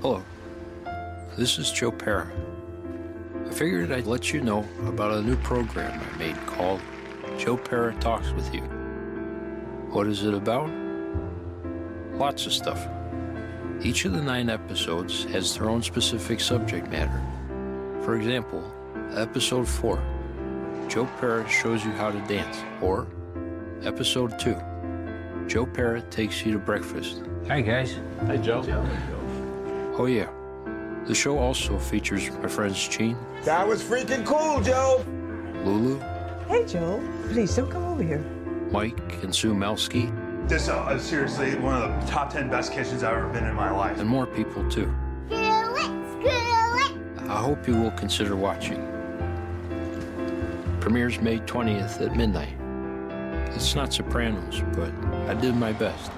Hello, this is Joe Pera. I figured I'd let you know about a new program I made called Joe Pera Talks with You. What is it about? Lots of stuff. Each of the nine episodes has their own specific subject matter. For example, episode 4, Joe Pera shows you how to dance, or episode 2, Joe Pera takes you to breakfast. Hi, guys. Hi, Joe. Oh, yeah. The show also features my friends Gene, That was freaking cool, Joe. Lulu, Hey, Joe. Please don't come over here. Mike, and Sue Melsky, This uh, is seriously one of the top 10 best kitchens I've ever been in my life. and more people too. I hope you will consider watching. Premieres May 20th at midnight. It's not Sopranos, but I did my best.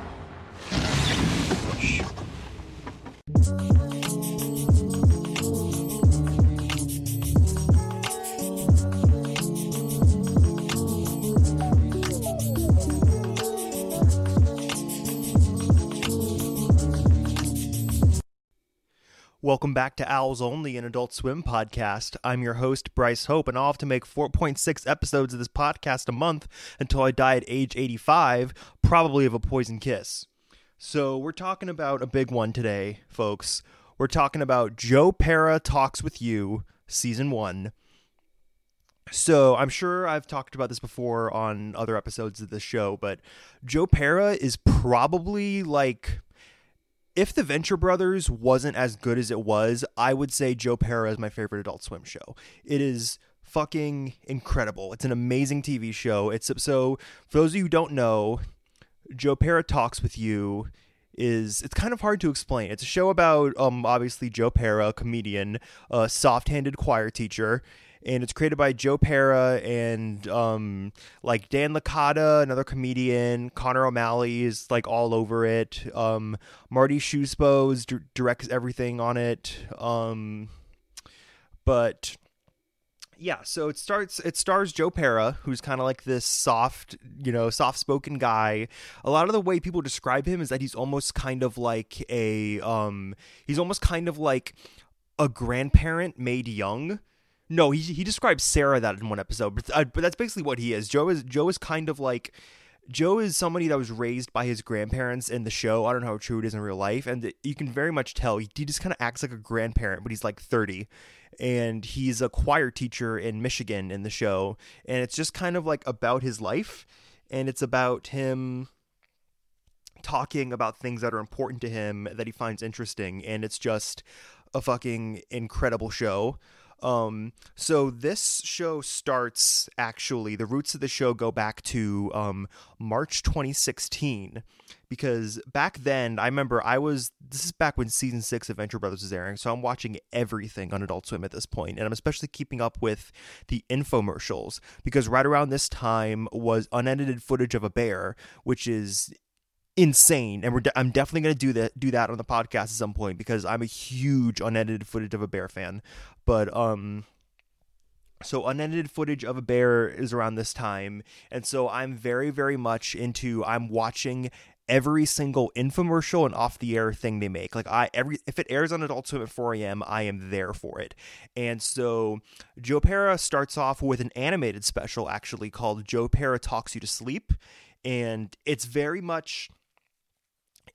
Welcome back to Owls Only, an Adult Swim podcast. I'm your host, Bryce Hope, and I'll have to make 4.6 episodes of this podcast a month until I die at age 85, probably of a poison kiss. So, we're talking about a big one today, folks. We're talking about Joe Pera Talks with You, Season 1. So, I'm sure I've talked about this before on other episodes of this show, but Joe Pera is probably like if the Venture Brothers wasn't as good as it was, I would say Joe Pera is my favorite Adult Swim show. It is fucking incredible. It's an amazing TV show. It's so for those of you who don't know, Joe Pera talks with you is it's kind of hard to explain. It's a show about um obviously Joe Pera, a comedian, a soft-handed choir teacher, and it's created by Joe Pera and um like Dan Licata, another comedian. Connor O'Malley is like all over it. Um, Marty Schousboe is dir- directs everything on it. Um, but yeah, so it starts. It stars Joe Pera, who's kind of like this soft, you know, soft-spoken guy. A lot of the way people describe him is that he's almost kind of like a, um, he's almost kind of like a grandparent made young. No, he he describes Sarah that in one episode, but uh, but that's basically what he is. Joe is Joe is kind of like Joe is somebody that was raised by his grandparents in the show. I don't know how true it is in real life, and you can very much tell he, he just kind of acts like a grandparent, but he's like thirty, and he's a choir teacher in Michigan in the show, and it's just kind of like about his life, and it's about him talking about things that are important to him that he finds interesting, and it's just a fucking incredible show. Um, so this show starts actually, the roots of the show go back to um, March 2016 because back then I remember I was this is back when season six of Venture Brothers is airing, so I'm watching everything on Adult Swim at this point, and I'm especially keeping up with the infomercials because right around this time was unedited footage of a bear, which is insane and we're de- I'm definitely going to do that do that on the podcast at some point because I'm a huge unedited footage of a bear fan but um so unedited footage of a bear is around this time and so I'm very very much into I'm watching every single infomercial and off the air thing they make like I every if it airs on Adult Swim at 4 a.m. I am there for it and so Joe Pera starts off with an animated special actually called Joe Pera Talks You to Sleep and it's very much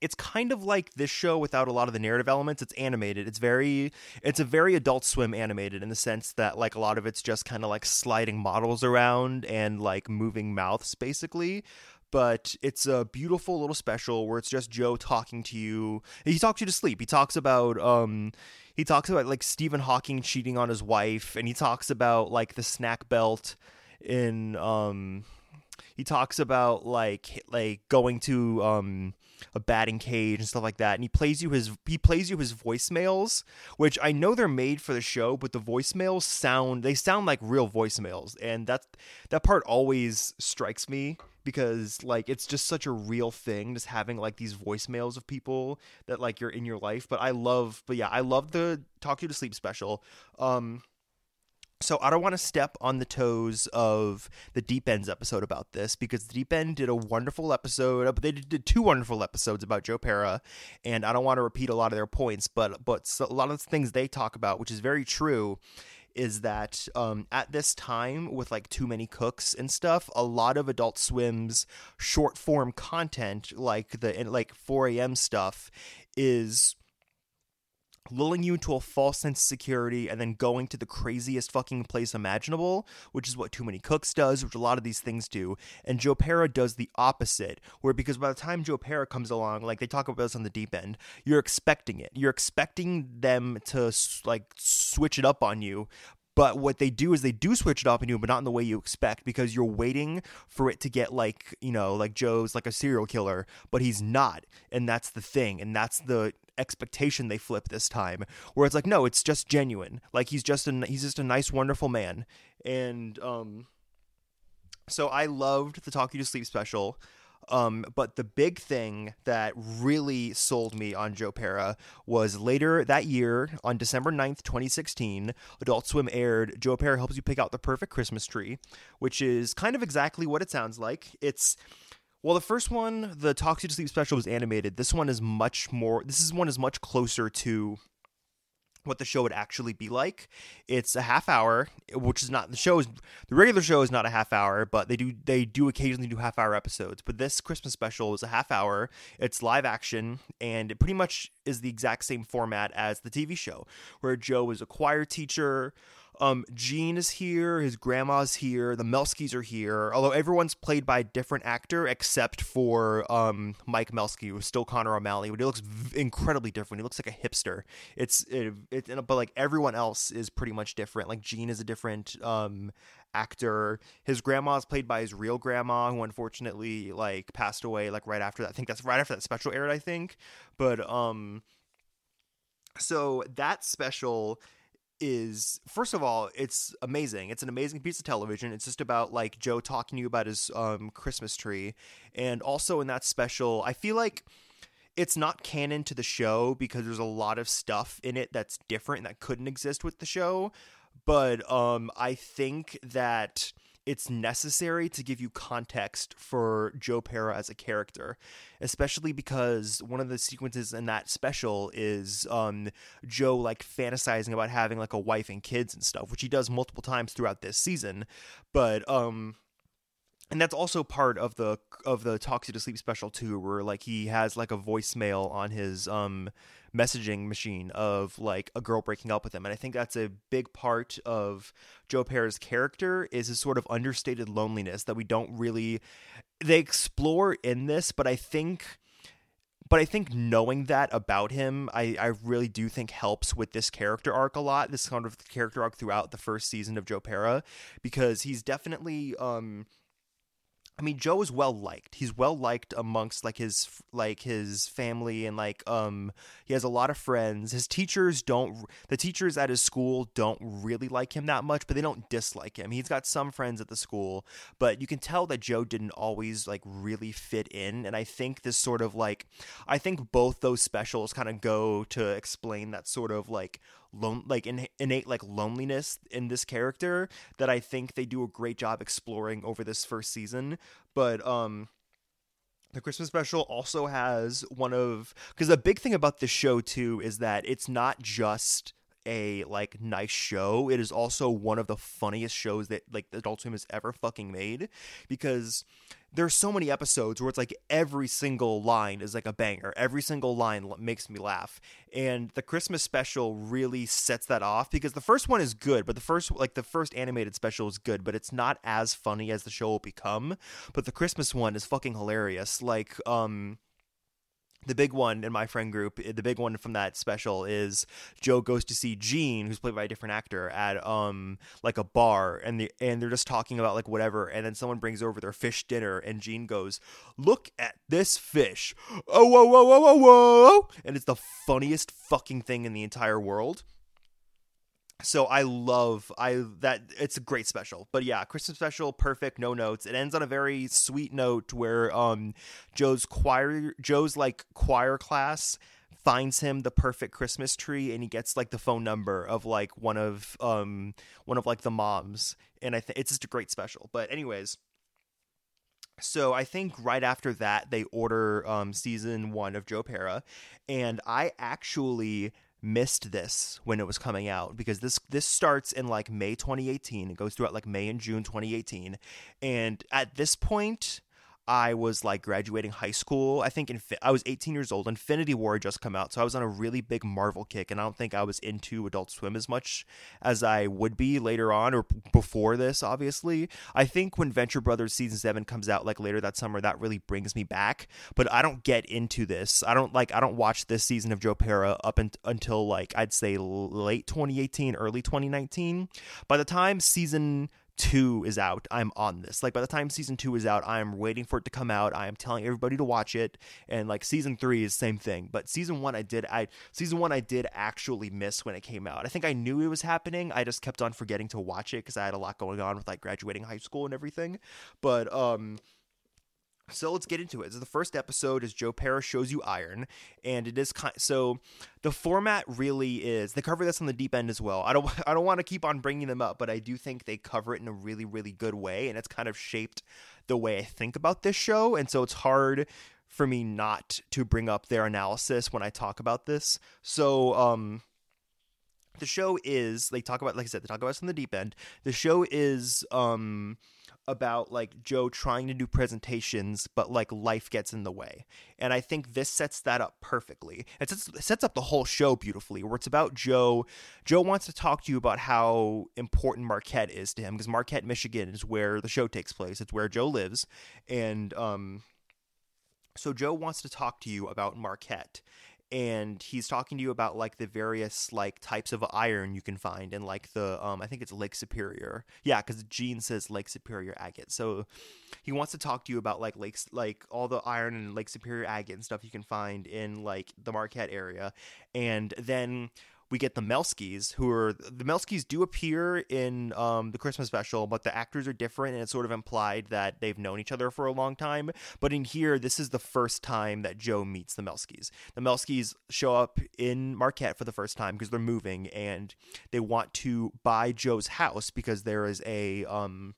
it's kind of like this show without a lot of the narrative elements it's animated it's very it's a very adult swim animated in the sense that like a lot of it's just kind of like sliding models around and like moving mouths basically but it's a beautiful little special where it's just Joe talking to you. He talks you to sleep. He talks about um he talks about like Stephen Hawking cheating on his wife and he talks about like the snack belt in um he talks about like like going to um a batting cage and stuff like that and he plays you his he plays you his voicemails which i know they're made for the show but the voicemails sound they sound like real voicemails and that that part always strikes me because like it's just such a real thing just having like these voicemails of people that like you're in your life but i love but yeah i love the talk you to sleep special. Um so I don't want to step on the toes of the Deep Ends episode about this because the Deep End did a wonderful episode. But they did two wonderful episodes about Joe Pera, and I don't want to repeat a lot of their points, but but a lot of the things they talk about, which is very true, is that um, at this time with like too many cooks and stuff, a lot of Adult Swim's short form content, like the like 4 a.m. stuff, is lulling you into a false sense of security and then going to the craziest fucking place imaginable, which is what Too Many Cooks does, which a lot of these things do. And Joe Pera does the opposite, where because by the time Joe Pera comes along, like they talk about this on the deep end, you're expecting it. You're expecting them to like switch it up on you, but what they do is they do switch it up on you, but not in the way you expect because you're waiting for it to get like, you know, like Joe's like a serial killer, but he's not. And that's the thing. And that's the expectation they flip this time where it's like no it's just genuine like he's just a he's just a nice wonderful man and um so i loved the talk you to sleep special um, but the big thing that really sold me on Joe Pera was later that year, on December 9th, 2016, Adult Swim aired Joe Pera Helps You Pick Out the Perfect Christmas Tree, which is kind of exactly what it sounds like. It's well, the first one, the You to Sleep special, was animated. This one is much more. This is one is much closer to what the show would actually be like. It's a half hour, which is not the show is the regular show is not a half hour, but they do they do occasionally do half hour episodes. But this Christmas special is a half hour. It's live action and it pretty much is the exact same format as the TV show, where Joe is a choir teacher um, Gene is here, his grandma's here, the Melskys are here. Although everyone's played by a different actor except for um, Mike Melsky, who's still Connor O'Malley, but he looks v- incredibly different. He looks like a hipster. It's it, it, but like everyone else is pretty much different. Like Gene is a different um, actor. His grandma is played by his real grandma, who unfortunately like passed away like right after that. I think that's right after that special aired. I think, but um, so that special is first of all it's amazing. It's an amazing piece of television. It's just about like joe talking to you about his um, christmas tree. And also in that special i feel like it's not canon to the show because there's a lot of stuff in it that's different and that couldn't exist with the show. But um i think that it's necessary to give you context for Joe Pera as a character, especially because one of the sequences in that special is um, Joe like fantasizing about having like a wife and kids and stuff, which he does multiple times throughout this season. But um, and that's also part of the of the Talks You to Sleep special too, where like he has like a voicemail on his um messaging machine of like a girl breaking up with him. And I think that's a big part of Joe Pera's character is his sort of understated loneliness that we don't really they explore in this, but I think but I think knowing that about him, I, I really do think helps with this character arc a lot. This kind of character arc throughout the first season of Joe Pera, because he's definitely um I mean, Joe is well liked. He's well liked amongst like his like his family and like um he has a lot of friends. His teachers don't the teachers at his school don't really like him that much, but they don't dislike him. He's got some friends at the school, but you can tell that Joe didn't always like really fit in, and I think this sort of like I think both those specials kind of go to explain that sort of like lone like in, innate like loneliness in this character that I think they do a great job exploring over this first season. But um the Christmas special also has one of because the big thing about this show too is that it's not just a like nice show. It is also one of the funniest shows that like Adult Swim has ever fucking made because there's so many episodes where it's like every single line is like a banger. Every single line makes me laugh. And the Christmas special really sets that off because the first one is good, but the first like the first animated special is good, but it's not as funny as the show will become. But the Christmas one is fucking hilarious. Like um the big one in my friend group, the big one from that special is Joe goes to see Gene, who's played by a different actor, at um like a bar, and the and they're just talking about like whatever, and then someone brings over their fish dinner, and Gene goes, "Look at this fish! Oh whoa whoa whoa whoa whoa!" And it's the funniest fucking thing in the entire world so I love I that it's a great special. But yeah, Christmas special, perfect, no notes. It ends on a very sweet note where um Joe's choir Joe's like choir class finds him the perfect Christmas tree and he gets like the phone number of like one of um one of like the moms and I think it's just a great special. But anyways, so I think right after that they order um season 1 of Joe Pera and I actually missed this when it was coming out because this this starts in like May 2018 it goes throughout like May and June 2018 and at this point I was like graduating high school. I think in, I was 18 years old. Infinity War had just come out, so I was on a really big Marvel kick, and I don't think I was into Adult Swim as much as I would be later on or before this. Obviously, I think when Venture Brothers season seven comes out like later that summer, that really brings me back. But I don't get into this. I don't like. I don't watch this season of Joe Pera up in- until like I'd say late 2018, early 2019. By the time season two is out, I'm on this. Like by the time season two is out, I am waiting for it to come out. I am telling everybody to watch it. And like season three is same thing. But season one I did I season one I did actually miss when it came out. I think I knew it was happening. I just kept on forgetting to watch it because I had a lot going on with like graduating high school and everything. But um so let's get into it. So the first episode is Joe Pera shows you iron, and it is kind. So the format really is. They cover this on the deep end as well. I don't. I don't want to keep on bringing them up, but I do think they cover it in a really, really good way, and it's kind of shaped the way I think about this show. And so it's hard for me not to bring up their analysis when I talk about this. So um the show is they talk about like I said, they talk about this on the deep end. The show is um about like Joe trying to do presentations, but like life gets in the way. And I think this sets that up perfectly. It sets, it sets up the whole show beautifully, where it's about Joe. Joe wants to talk to you about how important Marquette is to him, because Marquette, Michigan is where the show takes place. It's where Joe lives. And um, so Joe wants to talk to you about Marquette and he's talking to you about like the various like types of iron you can find and like the um I think it's Lake Superior. Yeah, cuz Gene says Lake Superior agate. So he wants to talk to you about like lakes like all the iron and Lake Superior agate and stuff you can find in like the Marquette area. And then we get the Melskys, who are the Melskys do appear in um, the Christmas special, but the actors are different, and it's sort of implied that they've known each other for a long time. But in here, this is the first time that Joe meets the Melskys. The Melskys show up in Marquette for the first time because they're moving, and they want to buy Joe's house because there is a um,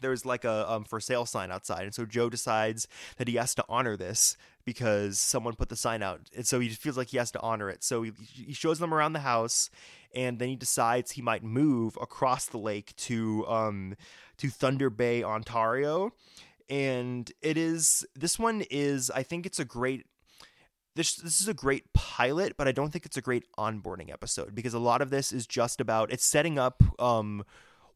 there's like a um, for sale sign outside and so joe decides that he has to honor this because someone put the sign out. And so he feels like he has to honor it. So he, he shows them around the house and then he decides he might move across the lake to um to thunder bay ontario. And it is this one is i think it's a great this this is a great pilot, but I don't think it's a great onboarding episode because a lot of this is just about it's setting up um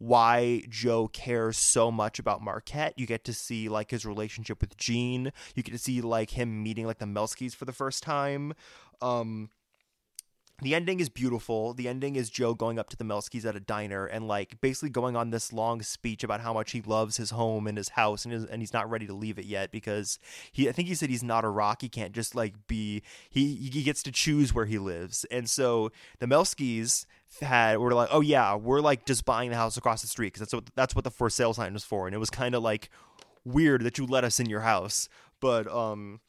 why Joe cares so much about Marquette. You get to see like his relationship with Gene. You get to see like him meeting like the Melskys for the first time. Um the ending is beautiful. The ending is Joe going up to the Melskys at a diner and like basically going on this long speech about how much he loves his home and his house and his, and he's not ready to leave it yet because he I think he said he's not a rock. He can't just like be he he gets to choose where he lives. And so the Melskys had were like, "Oh yeah, we're like just buying the house across the street because that's what that's what the for sale sign was for." And it was kind of like weird that you let us in your house. But um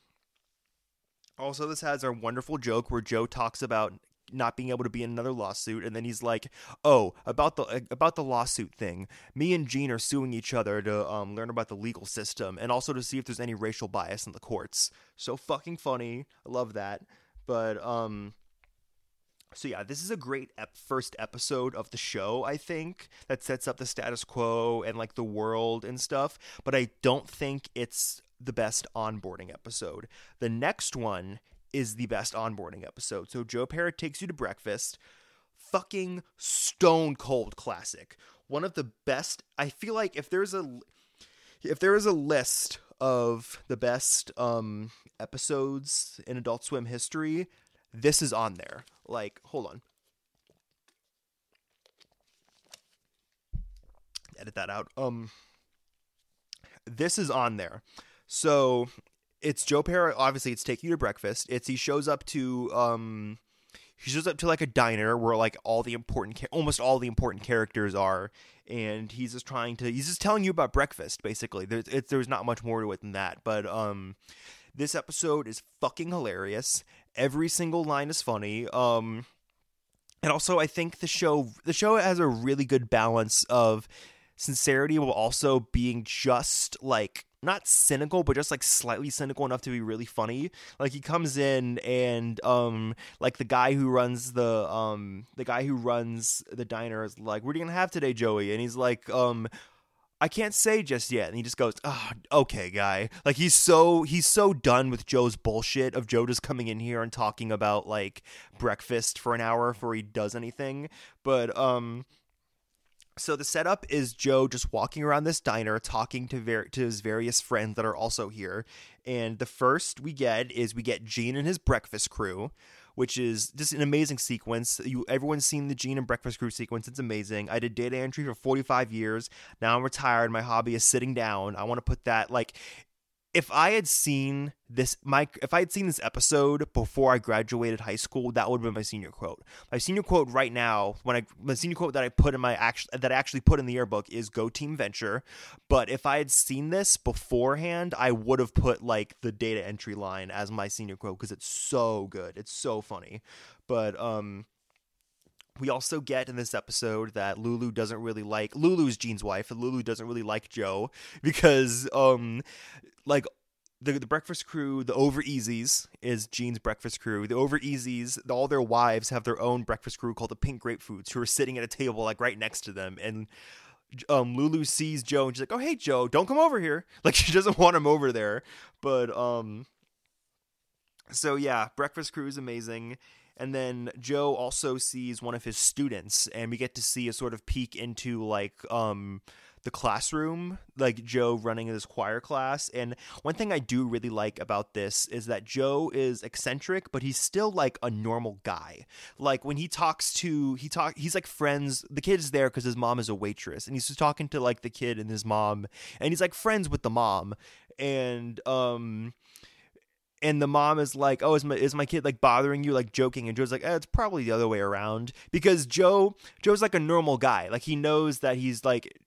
also, this has our wonderful joke where Joe talks about not being able to be in another lawsuit and then he's like oh about the about the lawsuit thing. Me and gene are suing each other to um, learn about the legal system and also to see if there's any racial bias in the courts. So fucking funny. I love that. But um so yeah, this is a great ep- first episode of the show, I think, that sets up the status quo and like the world and stuff, but I don't think it's the best onboarding episode. The next one is the best onboarding episode. So Joe Pera takes you to breakfast. Fucking stone cold classic. One of the best. I feel like if there's a if there is a list of the best um episodes in Adult Swim history, this is on there. Like, hold on. Edit that out. Um this is on there. So it's Joe Pera. Obviously, it's taking you to breakfast. It's he shows up to um, he shows up to like a diner where like all the important, almost all the important characters are, and he's just trying to he's just telling you about breakfast. Basically, there's it's, there's not much more to it than that. But um, this episode is fucking hilarious, Every single line is funny. Um, and also I think the show the show has a really good balance of sincerity while also being just like not cynical but just like slightly cynical enough to be really funny like he comes in and um like the guy who runs the um the guy who runs the diner is like what are you gonna have today joey and he's like um I can't say just yet. And he just goes, oh, okay, guy. Like he's so he's so done with Joe's bullshit of Joe just coming in here and talking about like breakfast for an hour before he does anything. But um so the setup is Joe just walking around this diner talking to ver- to his various friends that are also here. And the first we get is we get Gene and his breakfast crew which is just an amazing sequence. You everyone's seen the Gene and Breakfast Crew sequence. It's amazing. I did data entry for 45 years. Now I'm retired. My hobby is sitting down. I want to put that like if I had seen this, my if I had seen this episode before I graduated high school, that would have been my senior quote. My senior quote right now, when I my senior quote that I put in my act that I actually put in the yearbook is "Go Team Venture." But if I had seen this beforehand, I would have put like the data entry line as my senior quote because it's so good, it's so funny. But um, we also get in this episode that Lulu doesn't really like Lulu's Gene's wife, and Lulu doesn't really like Joe because um like the the breakfast crew, the Over Easies is Gene's breakfast crew. The Over Easies, all their wives have their own breakfast crew called the Pink Grapefruits, who are sitting at a table like right next to them. And um, Lulu sees Joe and she's like, "Oh hey Joe, don't come over here." Like she doesn't want him over there. But um, so yeah, breakfast crew is amazing. And then Joe also sees one of his students, and we get to see a sort of peek into like um the classroom, like Joe running his choir class. And one thing I do really like about this is that Joe is eccentric, but he's still like a normal guy. Like when he talks to, he talk, he's like friends. The kid is there because his mom is a waitress, and he's just talking to like the kid and his mom, and he's like friends with the mom, and um and the mom is like, "Oh, is my is my kid like bothering you?" Like joking, and Joe's like, eh, "It's probably the other way around." Because Joe Joe's like a normal guy. Like he knows that he's like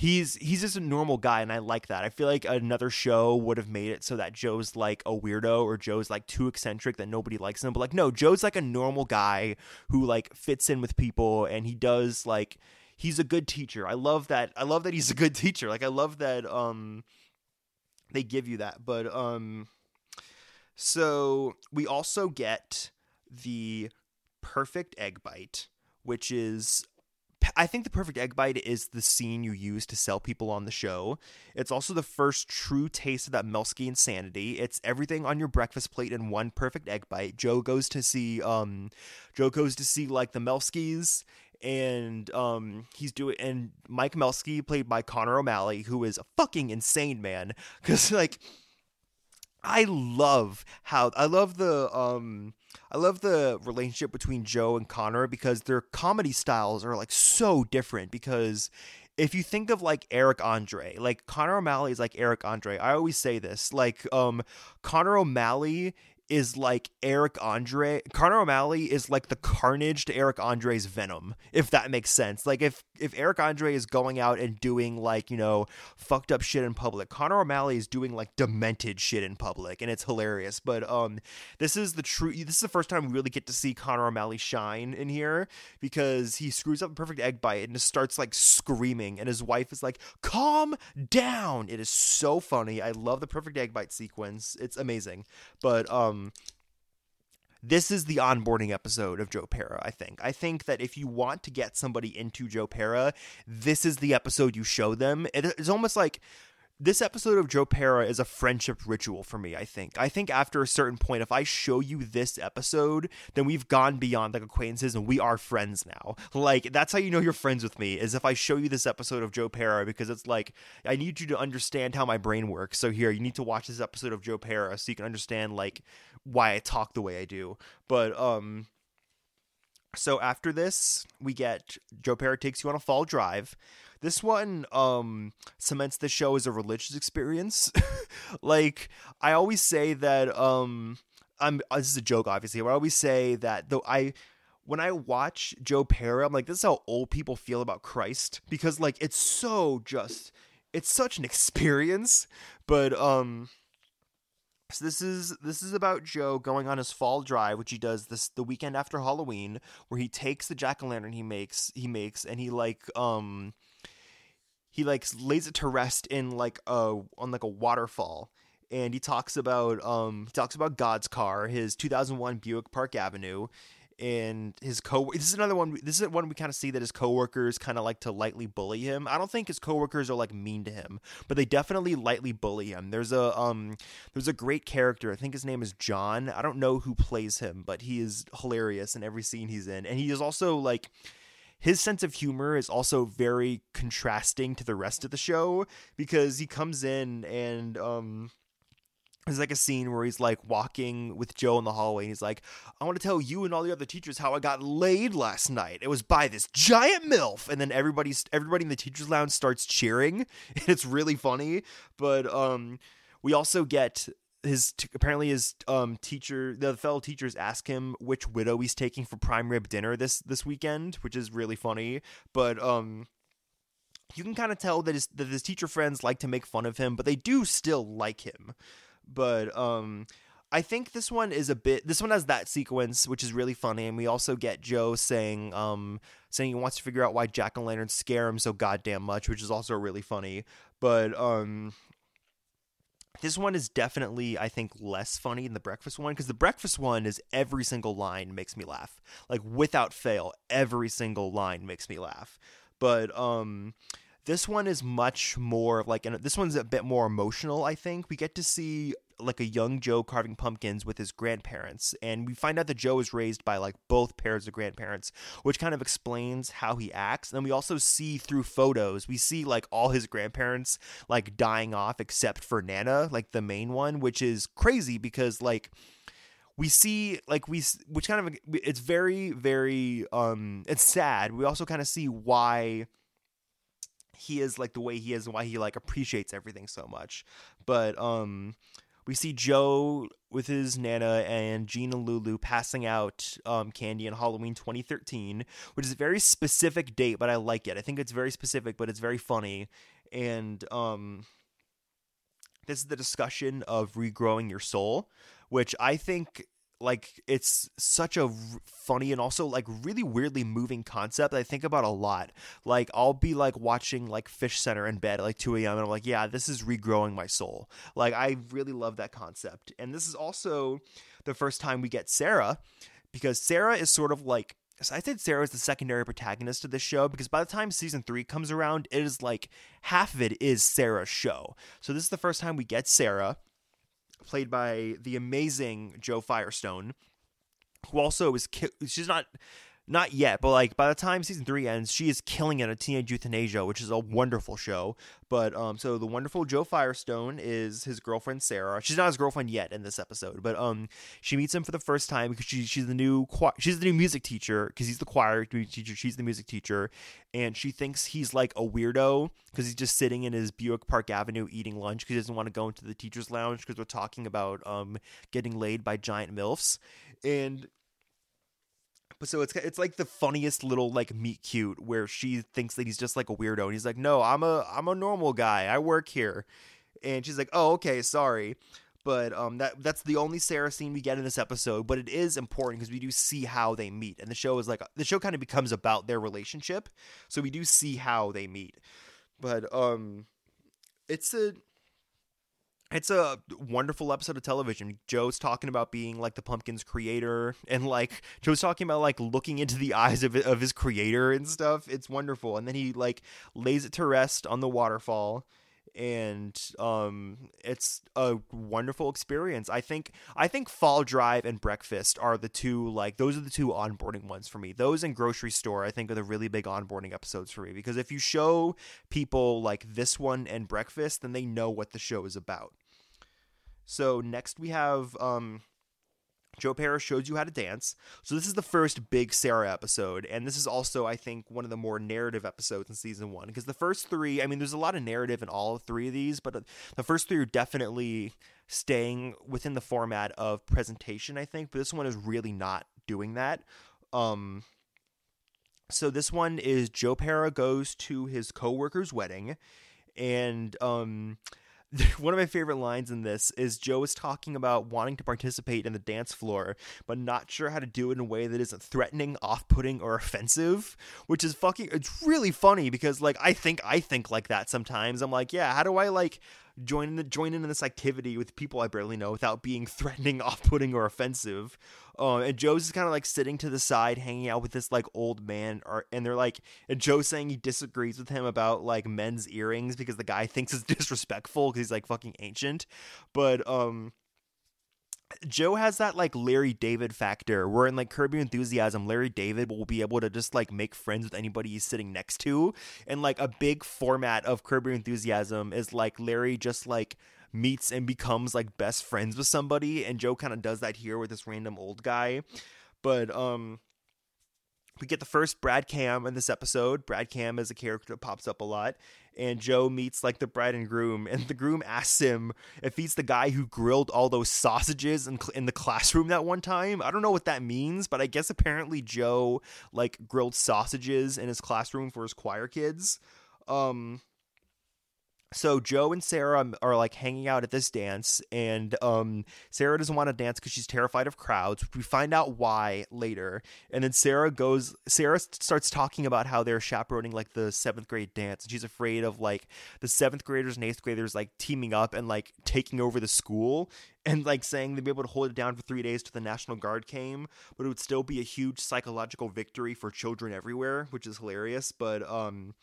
he's he's just a normal guy and I like that. I feel like another show would have made it so that Joe's like a weirdo or Joe's like too eccentric that nobody likes him. But like no, Joe's like a normal guy who like fits in with people and he does like he's a good teacher. I love that. I love that he's a good teacher. Like I love that um they give you that. But um so we also get the perfect egg bite, which is I think the perfect egg bite is the scene you use to sell people on the show. It's also the first true taste of that Melsky insanity. It's everything on your breakfast plate in one perfect egg bite. Joe goes to see um Joe goes to see like the Melskys and um he's doing and Mike Melsky played by Connor O'Malley who is a fucking insane man cuz like I love how I love the um I love the relationship between Joe and Connor because their comedy styles are like so different because if you think of like Eric Andre, like Connor O'Malley is like Eric Andre. I always say this. Like um Connor O'Malley is like Eric Andre. Connor O'Malley is like the carnage to Eric Andre's Venom, if that makes sense. Like if if Eric Andre is going out and doing like, you know, fucked up shit in public, Connor O'Malley is doing like demented shit in public and it's hilarious. But um this is the true this is the first time we really get to see Connor O'Malley shine in here because he screws up a perfect egg bite and just starts like screaming and his wife is like, "Calm down." It is so funny. I love the perfect egg bite sequence. It's amazing. But um this is the onboarding episode of Joe Pera, I think. I think that if you want to get somebody into Joe Pera, this is the episode you show them. It's almost like this episode of Joe Pera is a friendship ritual for me, I think. I think after a certain point, if I show you this episode, then we've gone beyond like acquaintances and we are friends now. Like, that's how you know you're friends with me, is if I show you this episode of Joe Pera, because it's like, I need you to understand how my brain works. So here, you need to watch this episode of Joe Pera so you can understand, like, why I talk the way I do. But, um, so after this, we get Joe Pera takes you on a fall drive. This one um cements the show as a religious experience. like I always say that um I'm uh, this is a joke obviously, but I always say that though I when I watch Joe Pera, I'm like, this is how old people feel about Christ because like it's so just it's such an experience. But um So this is this is about Joe going on his fall drive, which he does this the weekend after Halloween, where he takes the jack o' lantern he makes he makes and he like um he like lays it to rest in like a on like a waterfall and he talks about um he talks about God's car, his 2001 Buick Park Avenue, and his co. This is another one. This is one we kind of see that his coworkers kind of like to lightly bully him. I don't think his coworkers are like mean to him, but they definitely lightly bully him. There's a um there's a great character. I think his name is John. I don't know who plays him, but he is hilarious in every scene he's in, and he is also like his sense of humor is also very contrasting to the rest of the show because he comes in and um there's like a scene where he's like walking with Joe in the hallway and he's like, I want to tell you and all the other teachers how I got laid last night. It was by this giant MILF. And then everybody's everybody in the teachers lounge starts cheering. And it's really funny. But um we also get his apparently his um teacher the fellow teachers ask him which widow he's taking for prime rib dinner this this weekend, which is really funny. But um you can kind of tell that his that his teacher friends like to make fun of him, but they do still like him but um I think this one is a bit this one has that sequence which is really funny and we also get Joe saying um saying he wants to figure out why jack-o'-lanterns scare him so goddamn much which is also really funny but um this one is definitely I think less funny than the breakfast one because the breakfast one is every single line makes me laugh like without fail every single line makes me laugh but um this one is much more like, and this one's a bit more emotional. I think we get to see like a young Joe carving pumpkins with his grandparents, and we find out that Joe is raised by like both pairs of grandparents, which kind of explains how he acts. And then we also see through photos, we see like all his grandparents like dying off except for Nana, like the main one, which is crazy because like we see like we which kind of it's very very um it's sad we also kind of see why he is like the way he is and why he like appreciates everything so much. But um we see Joe with his Nana and Gina Lulu passing out um, candy on Halloween 2013, which is a very specific date, but I like it. I think it's very specific, but it's very funny. And um, this is the discussion of regrowing your soul, which I think like it's such a funny and also like really weirdly moving concept i think about a lot. Like i'll be like watching like fish center in bed at like 2 a.m and i'm like yeah this is regrowing my soul. Like i really love that concept. And this is also the first time we get sarah because sarah is sort of like so I said Sarah is the secondary protagonist of this show because by the time season three comes around, it is like half of it is Sarah's show. So this is the first time we get Sarah played by the amazing Jo Firestone, who also is ki- she's not not yet, but like by the time season three ends, she is killing it at Teenage Euthanasia, which is a wonderful show. But um, so the wonderful Jo Firestone is his girlfriend Sarah. She's not his girlfriend yet in this episode, but um, she meets him for the first time because she, she's the new choir, she's the new music teacher because he's the choir teacher. She's the music teacher, and she thinks he's like a weirdo because he's just sitting in his Buick Park Avenue eating lunch because he doesn't want to go into the teachers' lounge because we're talking about um getting laid by giant milfs, and but so it's it's like the funniest little like meet cute where she thinks that he's just like a weirdo and he's like, "No, I'm a I'm a normal guy. I work here." And she's like, "Oh, okay, sorry." But um that that's the only Sarah scene we get in this episode, but it is important because we do see how they meet. And the show is like the show kind of becomes about their relationship. So we do see how they meet. But um it's a it's a wonderful episode of television. Joe's talking about being like the pumpkin's creator, and like Joe's talking about like looking into the eyes of of his creator and stuff. It's wonderful. And then he like lays it to rest on the waterfall, and um, it's a wonderful experience. I think I think Fall Drive and Breakfast are the two like those are the two onboarding ones for me. Those and Grocery Store I think are the really big onboarding episodes for me because if you show people like this one and Breakfast, then they know what the show is about. So next we have um, Joe Pera shows you how to dance. So this is the first big Sarah episode, and this is also, I think, one of the more narrative episodes in season one. Because the first three, I mean, there's a lot of narrative in all three of these, but the first three are definitely staying within the format of presentation, I think. But this one is really not doing that. Um, so this one is Joe Pera goes to his coworker's wedding, and um, one of my favorite lines in this is Joe is talking about wanting to participate in the dance floor, but not sure how to do it in a way that isn't threatening, off-putting, or offensive. Which is fucking. It's really funny because like I think I think like that sometimes. I'm like, yeah, how do I like join in the, join in this activity with people I barely know without being threatening, off-putting, or offensive. Uh, and Joe's is kind of like sitting to the side, hanging out with this like old man, or, and they're like, and Joe's saying he disagrees with him about like men's earrings because the guy thinks it's disrespectful because he's like fucking ancient. But um, Joe has that like Larry David factor where in like Curb Your Enthusiasm, Larry David will be able to just like make friends with anybody he's sitting next to. And like a big format of Curb Your Enthusiasm is like Larry just like meets and becomes like best friends with somebody. And Joe kind of does that here with this random old guy. But um we get the first Brad Cam in this episode. Brad Cam is a character that pops up a lot. And Joe meets like the bride and groom, and the groom asks him if he's the guy who grilled all those sausages in, in the classroom that one time. I don't know what that means, but I guess apparently Joe like grilled sausages in his classroom for his choir kids. Um, so Joe and Sarah are like hanging out at this dance, and um, Sarah doesn't want to dance because she's terrified of crowds. We find out why later, and then Sarah goes. Sarah starts talking about how they're chaperoning like the seventh grade dance, and she's afraid of like the seventh graders and eighth graders like teaming up and like taking over the school, and like saying they'd be able to hold it down for three days till the National Guard came, but it would still be a huge psychological victory for children everywhere, which is hilarious. But um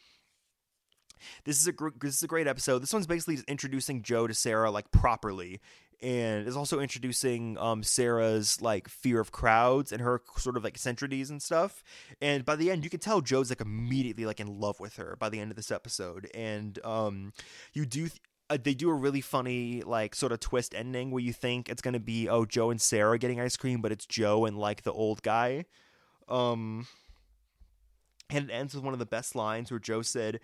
this is a gr- this is a great episode. This one's basically introducing Joe to Sarah like properly, and is also introducing um, Sarah's like fear of crowds and her sort of like eccentricities and stuff. And by the end, you can tell Joe's like immediately like in love with her by the end of this episode. And um, you do. Th- uh, they do a really funny like sort of twist ending where you think it's gonna be oh Joe and Sarah getting ice cream, but it's Joe and like the old guy. Um, and it ends with one of the best lines where Joe said,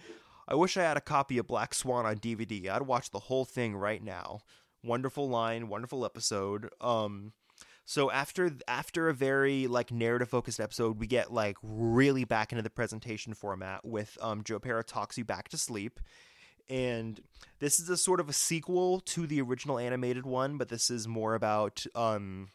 I wish I had a copy of Black Swan on DVD. I'd watch the whole thing right now. Wonderful line, wonderful episode. Um so after after a very like narrative focused episode, we get like really back into the presentation format with um Joe Pera talks you back to sleep. And this is a sort of a sequel to the original animated one, but this is more about um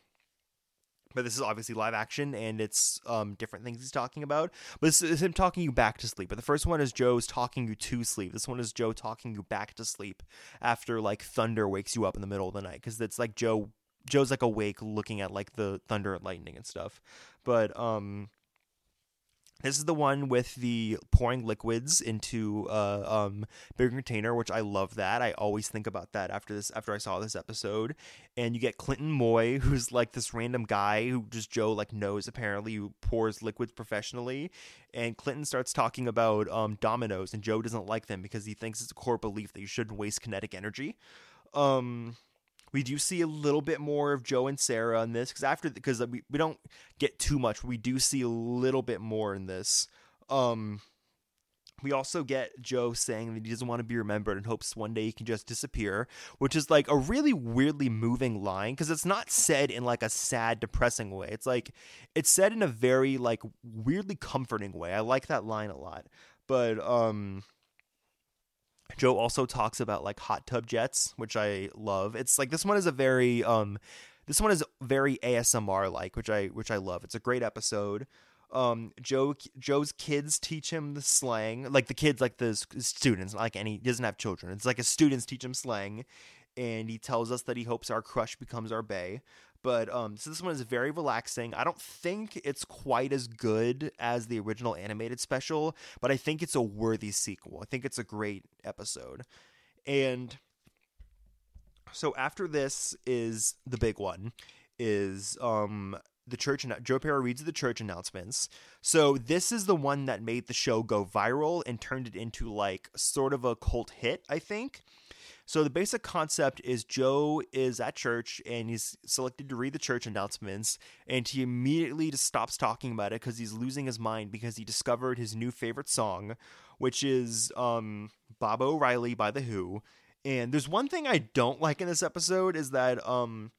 but this is obviously live action and it's um, different things he's talking about. But this is him talking you back to sleep. But the first one is Joe's talking you to sleep. This one is Joe talking you back to sleep after like thunder wakes you up in the middle of the night because it's like Joe Joe's like awake looking at like the thunder and lightning and stuff. But um this is the one with the pouring liquids into a uh, um, bigger container, which I love that. I always think about that after this after I saw this episode. And you get Clinton Moy, who's like this random guy who just Joe like knows apparently who pours liquids professionally. And Clinton starts talking about um, dominoes, and Joe doesn't like them because he thinks it's a core belief that you shouldn't waste kinetic energy. Um, we do see a little bit more of Joe and Sarah in this because after because we, we don't get too much. We do see a little bit more in this. Um, we also get Joe saying that he doesn't want to be remembered and hopes one day he can just disappear, which is like a really weirdly moving line because it's not said in like a sad, depressing way. It's like it's said in a very like weirdly comforting way. I like that line a lot. But um Joe also talks about like hot tub jets, which I love. It's like this one is a very um this one is very ASMR like, which I which I love. It's a great episode. Um Joe Joe's kids teach him the slang. Like the kids like the students, like any he doesn't have children. It's like his students teach him slang and he tells us that he hopes our crush becomes our bay. But um, so this one is very relaxing. I don't think it's quite as good as the original animated special, but I think it's a worthy sequel. I think it's a great episode. And so after this is the big one is um the church Joe Pera reads the church announcements. So this is the one that made the show go viral and turned it into like sort of a cult hit, I think. So the basic concept is Joe is at church and he's selected to read the church announcements, and he immediately just stops talking about it because he's losing his mind because he discovered his new favorite song, which is um, Baba O'Riley by The Who. And there's one thing I don't like in this episode is that um,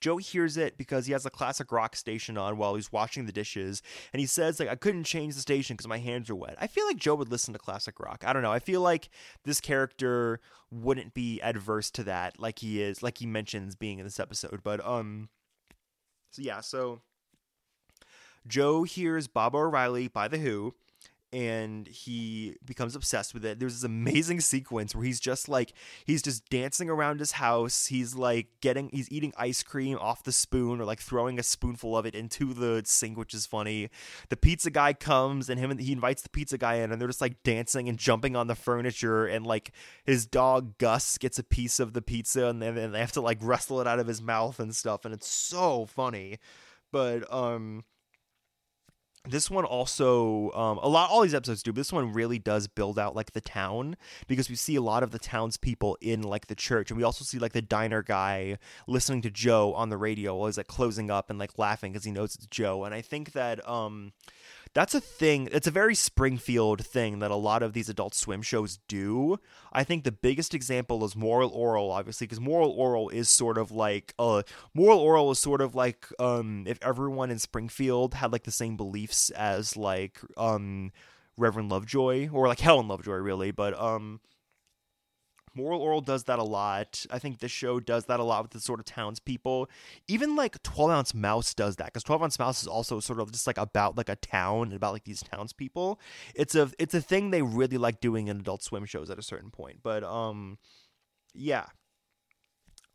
Joe hears it because he has a classic rock station on while he's washing the dishes, and he says like I couldn't change the station because my hands are wet. I feel like Joe would listen to classic rock. I don't know. I feel like this character wouldn't be adverse to that, like he is, like he mentions being in this episode. But um, so yeah, so Joe hears Baba O'Riley by the Who and he becomes obsessed with it. There's this amazing sequence where he's just like he's just dancing around his house. He's like getting he's eating ice cream off the spoon or like throwing a spoonful of it into the sink, which is funny. The pizza guy comes and him and he invites the pizza guy in and they're just like dancing and jumping on the furniture and like his dog Gus gets a piece of the pizza and then they have to like wrestle it out of his mouth and stuff and it's so funny. But um this one also um, a lot all these episodes do but this one really does build out like the town because we see a lot of the townspeople in like the church and we also see like the diner guy listening to joe on the radio while he's like closing up and like laughing because he knows it's joe and i think that um that's a thing. It's a very Springfield thing that a lot of these adult swim shows do. I think the biggest example is Moral Orel obviously, because Moral Orel is sort of like uh Moral Orel is sort of like um if everyone in Springfield had like the same beliefs as like um Reverend Lovejoy or like Helen Lovejoy really, but um Moral Orel does that a lot. I think this show does that a lot with the sort of townspeople. Even like 12 Ounce Mouse does that because 12 Ounce Mouse is also sort of just like about like a town and about like these townspeople. It's a it's a thing they really like doing in Adult Swim shows at a certain point. But um, yeah.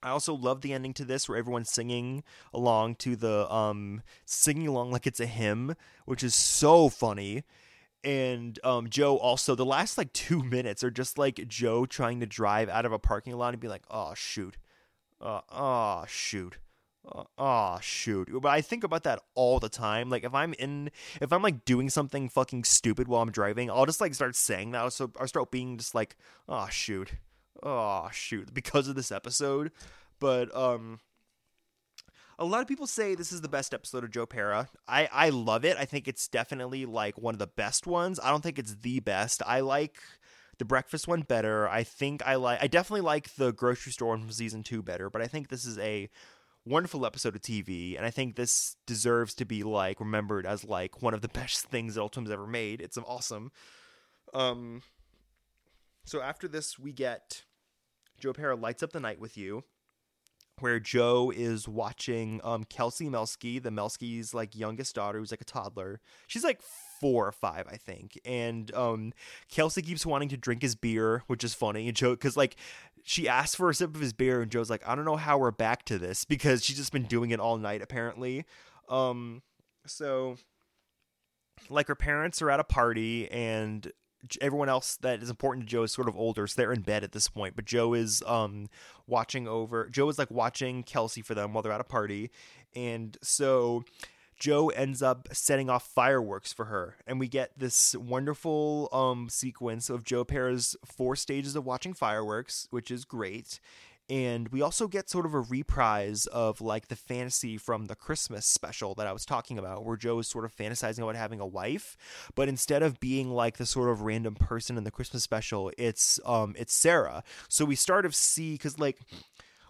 I also love the ending to this where everyone's singing along to the um singing along like it's a hymn, which is so funny and um, Joe also the last like two minutes are just like Joe trying to drive out of a parking lot and be like, oh shoot, uh, oh shoot, uh, oh shoot. But I think about that all the time. Like if I'm in, if I'm like doing something fucking stupid while I'm driving, I'll just like start saying that. So I start being just like, oh shoot, oh shoot, because of this episode. But um, a lot of people say this is the best episode of Joe Pera. I, I love it. I think it's definitely like one of the best ones. I don't think it's the best. I like the breakfast one better. I think I like I definitely like the grocery store one from season two better, but I think this is a wonderful episode of TV, and I think this deserves to be like remembered as like one of the best things that Adult Swim's ever made. It's awesome. Um so after this we get Joe Pera lights up the night with you where Joe is watching um, Kelsey Melsky, the Melsky's like youngest daughter, who's like a toddler. She's like four or five, I think. And um, Kelsey keeps wanting to drink his beer, which is funny. And Joe, because like she asks for a sip of his beer, and Joe's like, I don't know how we're back to this because she's just been doing it all night, apparently. Um, so like her parents are at a party and everyone else that is important to Joe is sort of older, so they're in bed at this point. But Joe is um watching over. Joe is like watching Kelsey for them while they're at a party, and so Joe ends up setting off fireworks for her, and we get this wonderful um sequence of Joe Pera's four stages of watching fireworks, which is great and we also get sort of a reprise of like the fantasy from the Christmas special that I was talking about, where Joe is sort of fantasizing about having a wife, but instead of being like the sort of random person in the Christmas special, it's um it's Sarah. So we start to see because like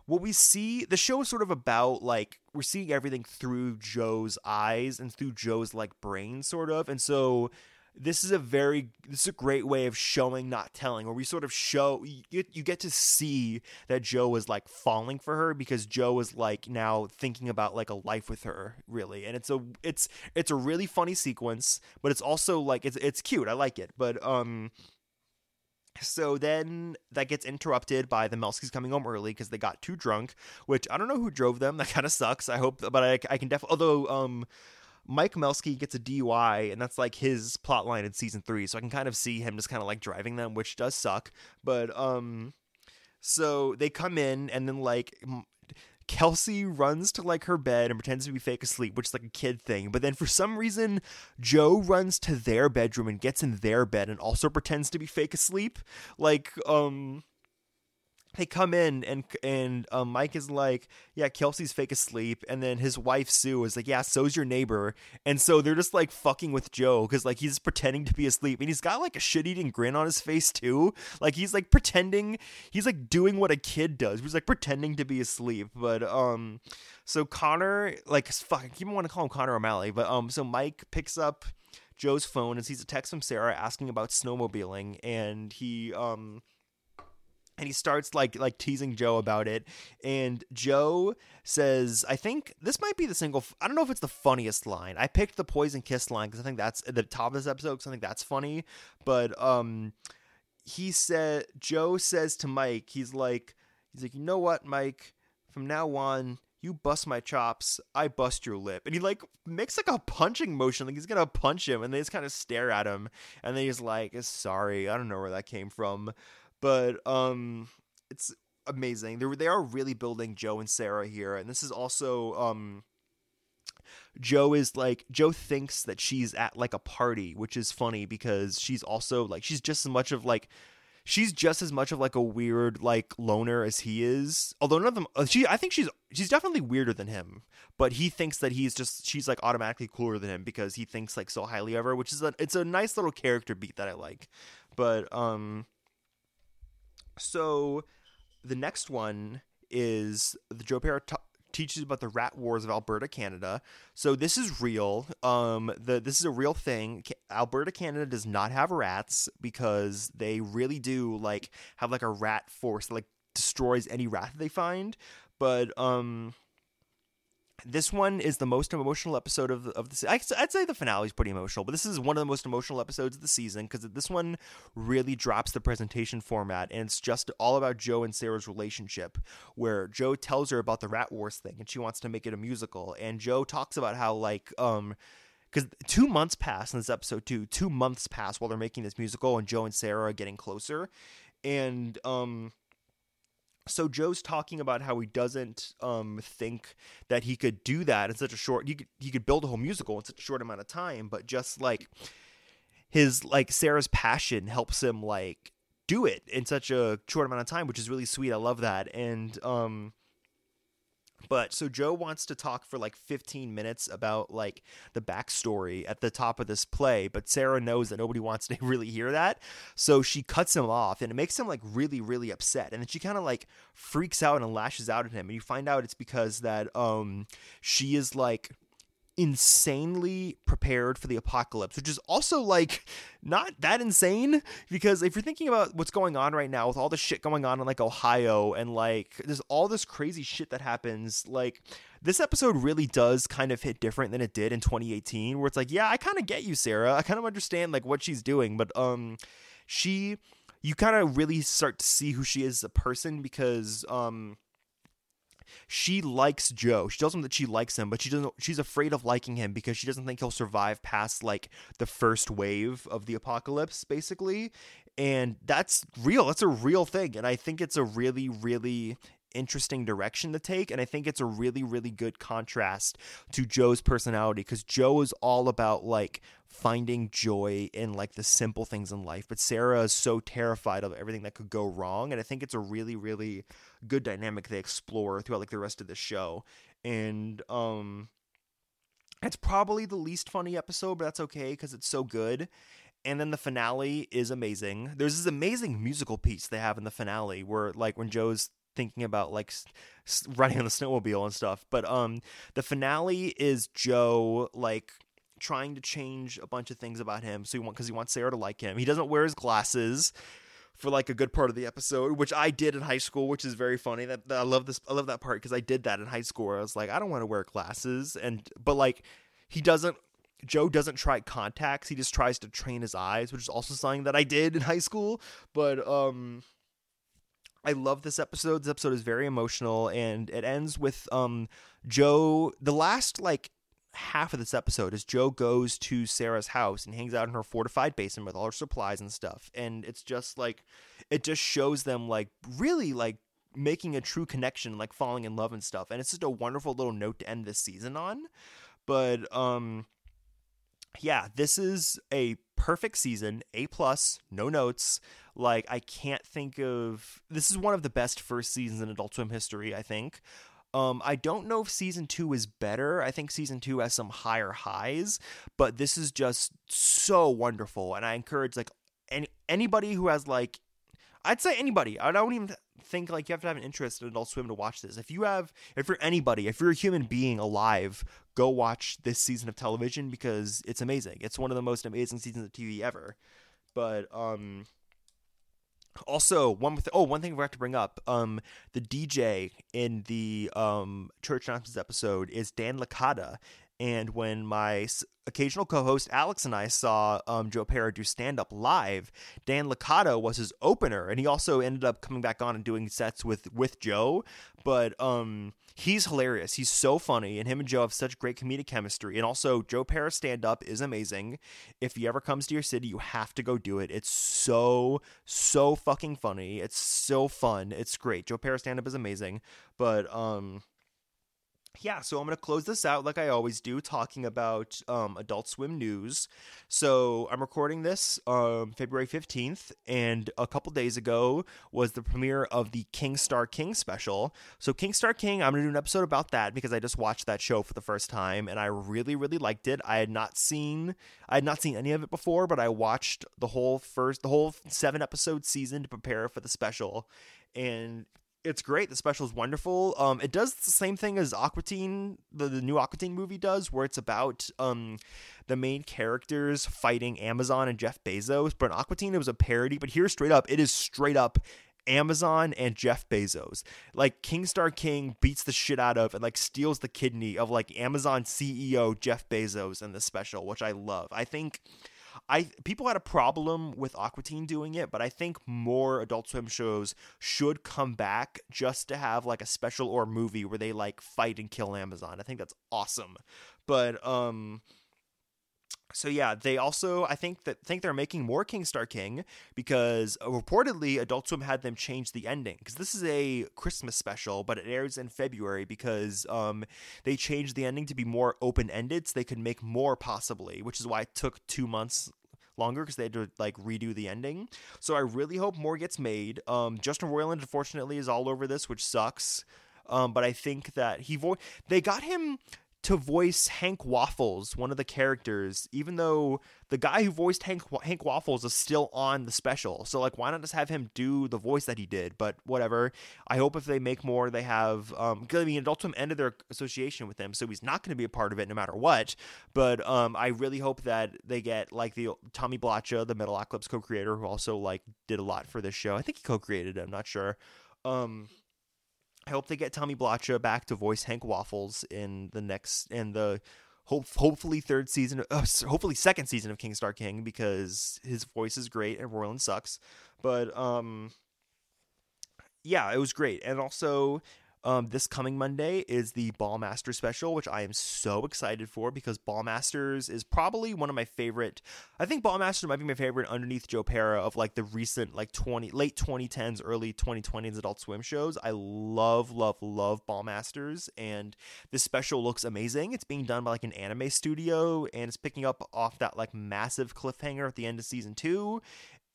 what we see the show is sort of about like we're seeing everything through Joe's eyes and through Joe's like brain sort of and so this is a very this is a great way of showing not telling where we sort of show you, you get to see that joe was like falling for her because joe was like now thinking about like a life with her really and it's a it's it's a really funny sequence but it's also like it's it's cute i like it but um so then that gets interrupted by the Melskys coming home early because they got too drunk, which I don't know who drove them. That kind of sucks. I hope, but I, I can definitely. Although um, Mike Melsky gets a DUI, and that's like his plot line in season three. So I can kind of see him just kind of like driving them, which does suck. But um, so they come in, and then like Kelsey runs to like her bed and pretends to be fake asleep, which is like a kid thing. But then for some reason, Joe runs to their bedroom and gets in their bed and also pretends to be fake asleep. Like, um, they come in and and um, Mike is like, yeah, Kelsey's fake asleep, and then his wife Sue is like, yeah, so's your neighbor, and so they're just like fucking with Joe because like he's pretending to be asleep, and he's got like a shit eating grin on his face too, like he's like pretending, he's like doing what a kid does, he's like pretending to be asleep, but um, so Connor like fuck, keep want to call him Connor O'Malley, but um, so Mike picks up Joe's phone and sees a text from Sarah asking about snowmobiling, and he um and he starts like like teasing Joe about it and Joe says I think this might be the single I don't know if it's the funniest line. I picked the poison kiss line cuz I think that's at the top of this episode cuz I think that's funny, but um he said Joe says to Mike he's like he's like you know what Mike from now on you bust my chops, I bust your lip. And he like makes like a punching motion, like he's gonna punch him, and they just kind of stare at him, and then he's like, "Sorry, I don't know where that came from." But um it's amazing. They they are really building joe and sarah here and this is also um joe is like joe thinks that she's at like a party which is funny because she's also like she's just as much of like she's just as much of like a weird like loner as he is although none of them uh, she i think she's she's definitely weirder than him but he thinks that he's just she's like automatically cooler than him because he thinks like so highly of her which is a it's a nice little character beat that i like but um so the next one is the Joe Pera t- teaches about the rat wars of Alberta, Canada. So this is real. Um, the this is a real thing. Alberta, Canada does not have rats because they really do like have like a rat force that like destroys any rat that they find. But um, this one is the most emotional episode of of the I'd say the finale is pretty emotional, but this is one of the most emotional episodes of the season because this one really drops the presentation format and it's just all about Joe and Sarah's relationship, where Joe tells her about the Rat Wars thing and she wants to make it a musical, and Joe talks about how like um because two months pass in this episode too. Two months pass while they're making this musical, and Joe and Sarah are getting closer, and um so Joe's talking about how he doesn't um, think that he could do that in such a short he could he could build a whole musical in such a short amount of time, but just like his like Sarah's passion helps him like do it in such a short amount of time, which is really sweet. I love that. And um but so Joe wants to talk for like 15 minutes about like the backstory at the top of this play, but Sarah knows that nobody wants to really hear that. So she cuts him off and it makes him like really, really upset. And then she kind of like freaks out and lashes out at him. And you find out it's because that um she is like insanely prepared for the apocalypse, which is also like not that insane because if you're thinking about what's going on right now with all the shit going on in like Ohio and like there's all this crazy shit that happens, like this episode really does kind of hit different than it did in 2018 where it's like, yeah, I kind of get you, Sarah. I kind of understand like what she's doing, but um she you kind of really start to see who she is as a person because um she likes Joe. She tells him that she likes him, but she doesn't. She's afraid of liking him because she doesn't think he'll survive past like the first wave of the apocalypse, basically. And that's real. That's a real thing, and I think it's a really, really interesting direction to take and i think it's a really really good contrast to joe's personality because joe is all about like finding joy in like the simple things in life but sarah is so terrified of everything that could go wrong and i think it's a really really good dynamic they explore throughout like the rest of the show and um it's probably the least funny episode but that's okay because it's so good and then the finale is amazing. There's this amazing musical piece they have in the finale where like when joe's thinking about like riding on the snowmobile and stuff but um the finale is joe like trying to change a bunch of things about him so he want because he wants sarah to like him he doesn't wear his glasses for like a good part of the episode, which I did in high school, which is very funny. That, that I love this. I love that part because I did that in high school. I was like, I don't want to wear glasses, and but like he doesn't. Joe doesn't try contacts. He just tries to train his eyes, which is also something that I did in high school. But um, I love this episode. This episode is very emotional, and it ends with um Joe. The last like half of this episode is Joe goes to Sarah's house and hangs out in her fortified basement with all her supplies and stuff. And it's just like it just shows them like really like making a true connection, like falling in love and stuff. And it's just a wonderful little note to end this season on. But um yeah, this is a perfect season, A plus, no notes. Like I can't think of this is one of the best first seasons in Adult Swim history. I think. Um, I don't know if season two is better. I think season two has some higher highs, but this is just so wonderful, and I encourage like any anybody who has like, I'd say anybody. I don't even think like you have to have an interest in Adult Swim to watch this. If you have, if you're anybody, if you're a human being alive, go watch this season of television because it's amazing. It's one of the most amazing seasons of TV ever. But um, also one with oh one thing we have to bring up um the DJ in the um church announcements episode is Dan Licata and when my occasional co-host Alex and I saw um, Joe Pera do stand-up live, Dan Licata was his opener, and he also ended up coming back on and doing sets with with Joe. But um, he's hilarious. He's so funny, and him and Joe have such great comedic chemistry. And also, Joe Pera stand-up is amazing. If he ever comes to your city, you have to go do it. It's so so fucking funny. It's so fun. It's great. Joe Pera stand-up is amazing. But um yeah, so I'm going to close this out like I always do, talking about um, Adult Swim news. So I'm recording this um, February 15th, and a couple days ago was the premiere of the King Star King special. So, King Star King, I'm going to do an episode about that because I just watched that show for the first time, and I really, really liked it. I had not seen, I had not seen any of it before, but I watched the whole first, the whole seven episode season to prepare for the special, and it's great. The special is wonderful. Um, it does the same thing as Aqua Teen, the, the new Aqua Teen movie does, where it's about um the main characters fighting Amazon and Jeff Bezos. But in Aqua Teen, it was a parody. But here, straight up, it is straight up Amazon and Jeff Bezos. Like King Star King beats the shit out of and like steals the kidney of like Amazon CEO Jeff Bezos in the special, which I love. I think I people had a problem with Aqua Teen doing it, but I think more Adult Swim shows should come back just to have like a special or movie where they like fight and kill Amazon. I think that's awesome. But um so yeah, they also I think that think they're making more King Star King because uh, reportedly Adult Swim had them change the ending because this is a Christmas special, but it airs in February because um they changed the ending to be more open ended so they could make more possibly, which is why it took two months longer because they had to like redo the ending. So I really hope more gets made. Um, Justin Roiland unfortunately is all over this, which sucks. Um, but I think that he vo- they got him to voice Hank Waffles, one of the characters, even though the guy who voiced Hank Hank Waffles is still on the special. So like, why not just have him do the voice that he did? But whatever. I hope if they make more, they have. Um, I mean, Adult Swim ended their association with him, so he's not going to be a part of it no matter what. But um, I really hope that they get like the Tommy Blacha, the Metalocalypse co-creator, who also like did a lot for this show. I think he co-created it. I'm not sure. Um, I hope they get Tommy Blacha back to voice Hank Waffles in the next in the hope hopefully third season, uh, hopefully second season of King Star King because his voice is great and Roiland sucks. But um, yeah, it was great, and also um, this coming Monday is the Ballmaster special, which I am so excited for because Ballmasters is probably one of my favorite. I think Ballmasters might be my favorite underneath Joe Pera of like the recent like twenty late 2010s, early 2020s Adult Swim shows. I love, love, love Ballmasters, and this special looks amazing. It's being done by like an anime studio, and it's picking up off that like massive cliffhanger at the end of season two,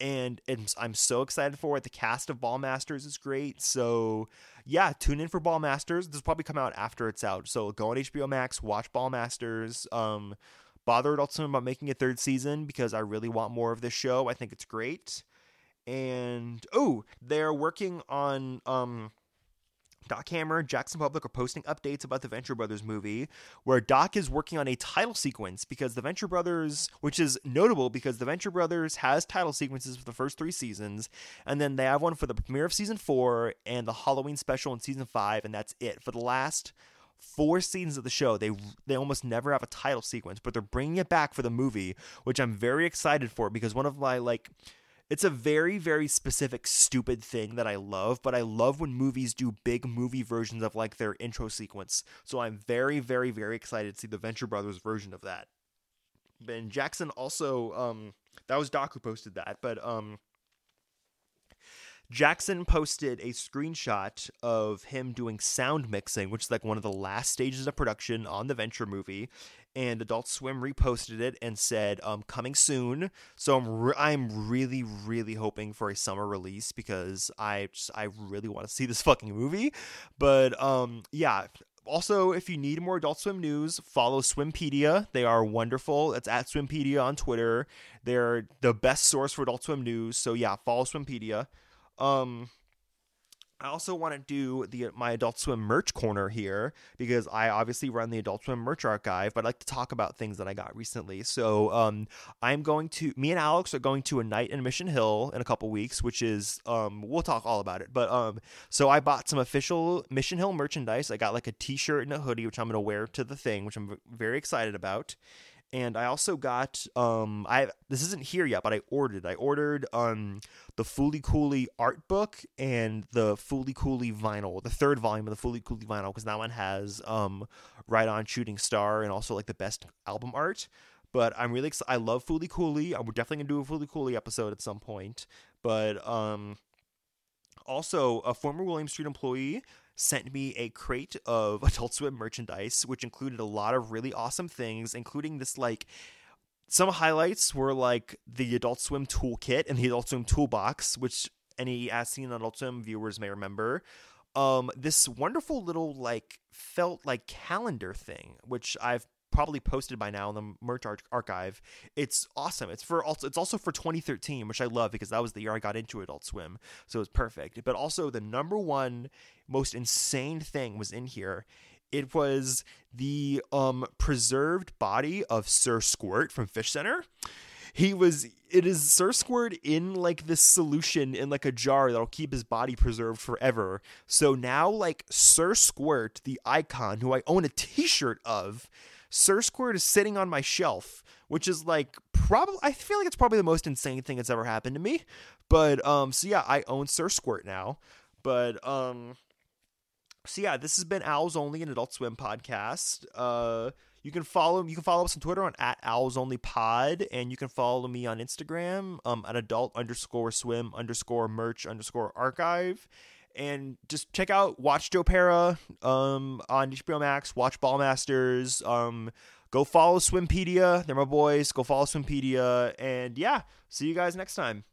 and I'm so excited for it. The cast of Ballmasters is great. So yeah, tune in for Ballmasters. This will probably come out after it's out. So go on HBO Max, watch Ballmasters. Um, bother Adult Swim about making a third season because I really want more of this show. I think it's great. And oh, they're working on um Doc Hammer, Jackson Publick are posting updates about the Venture Brothers movie, where Doc is working on a title sequence because the Venture Brothers, which is notable because the Venture Brothers has title sequences for the first three seasons, and then they have one for the premiere of season four and the Halloween special in season five, and that's it. For the last four seasons of the show, they they almost never have a title sequence, but they're bringing it back for the movie, which I'm very excited for because one of my like it's a very, very specific, stupid thing that I love, but I love when movies do big movie versions of like their intro sequence. So I'm very, very, very excited to see the Venture Brothers version of that. Ben Jackson also, um, that was Doc who posted that, but um, Jackson posted a screenshot of him doing sound mixing, which is like one of the last stages of production on the Venture movie. And Adult Swim reposted it and said, um, "Coming soon." So I'm re- I'm really really hoping for a summer release because I just I really want to see this fucking movie. But um, yeah, also, if you need more Adult Swim news, follow Swimpedia. They are wonderful. It's at Swimpedia on Twitter. They're the best source for Adult Swim news. So yeah, follow Swimpedia. Um, I also want to do the my Adult Swim merch corner here because I obviously run the Adult Swim merch archive, but I'd like to talk about things that I got recently. So, um, I'm going to me and Alex are going to a night in Mission Hill in a couple weeks, which is um, we'll talk all about it. But um, so I bought some official Mission Hill merchandise. I got like a T-shirt and a hoodie, which I'm gonna wear to the thing, which I'm very excited about and I also got um I this isn't here yet, but I ordered. I ordered um the Fooly Cooly art book and the Fooly Cooly vinyl, the third volume of the Fooly Cooly vinyl, because that one has um Ride on Shooting Star and also like the best album art. But I'm really excited. I love Fooly Cooly. I'm definitely gonna do a Fooly Cooly episode at some point. But um also a former Williams Street employee sent me a crate of Adult Swim merchandise, which included a lot of really awesome things, including this like some highlights were like the Adult Swim toolkit and the Adult Swim toolbox, which any as seen Adult Swim viewers may remember. Um, this wonderful little like felt like calendar thing, which I've probably posted by now in the merch ar- archive. It's awesome. It's for also it's also for 2013, which I love because that was the year I got into Adult Swim, so it's perfect. But also the number one most insane thing was in here. It was the um preserved body of Sir Squirt from Fish Center. He was it is Sir Squirt in like this solution in like a jar that'll keep his body preserved forever. So now like Sir Squirt, the icon who I own a t-shirt of, Sir Squirt is sitting on my shelf, which is like probably I feel like it's probably the most insane thing that's ever happened to me. But um so yeah, I own Sir Squirt now. But um so yeah, this has been Owls Only an Adult Swim podcast. Uh you can follow you can follow us on Twitter on at Owls Only Pod, and you can follow me on Instagram um at adult underscore swim underscore merch underscore archive and just check out watch Joe Pera um, on HBO Max. Watch Ballmasters. Um, go follow Swimpedia. They're my boys. Go follow Swimpedia. And yeah, see you guys next time.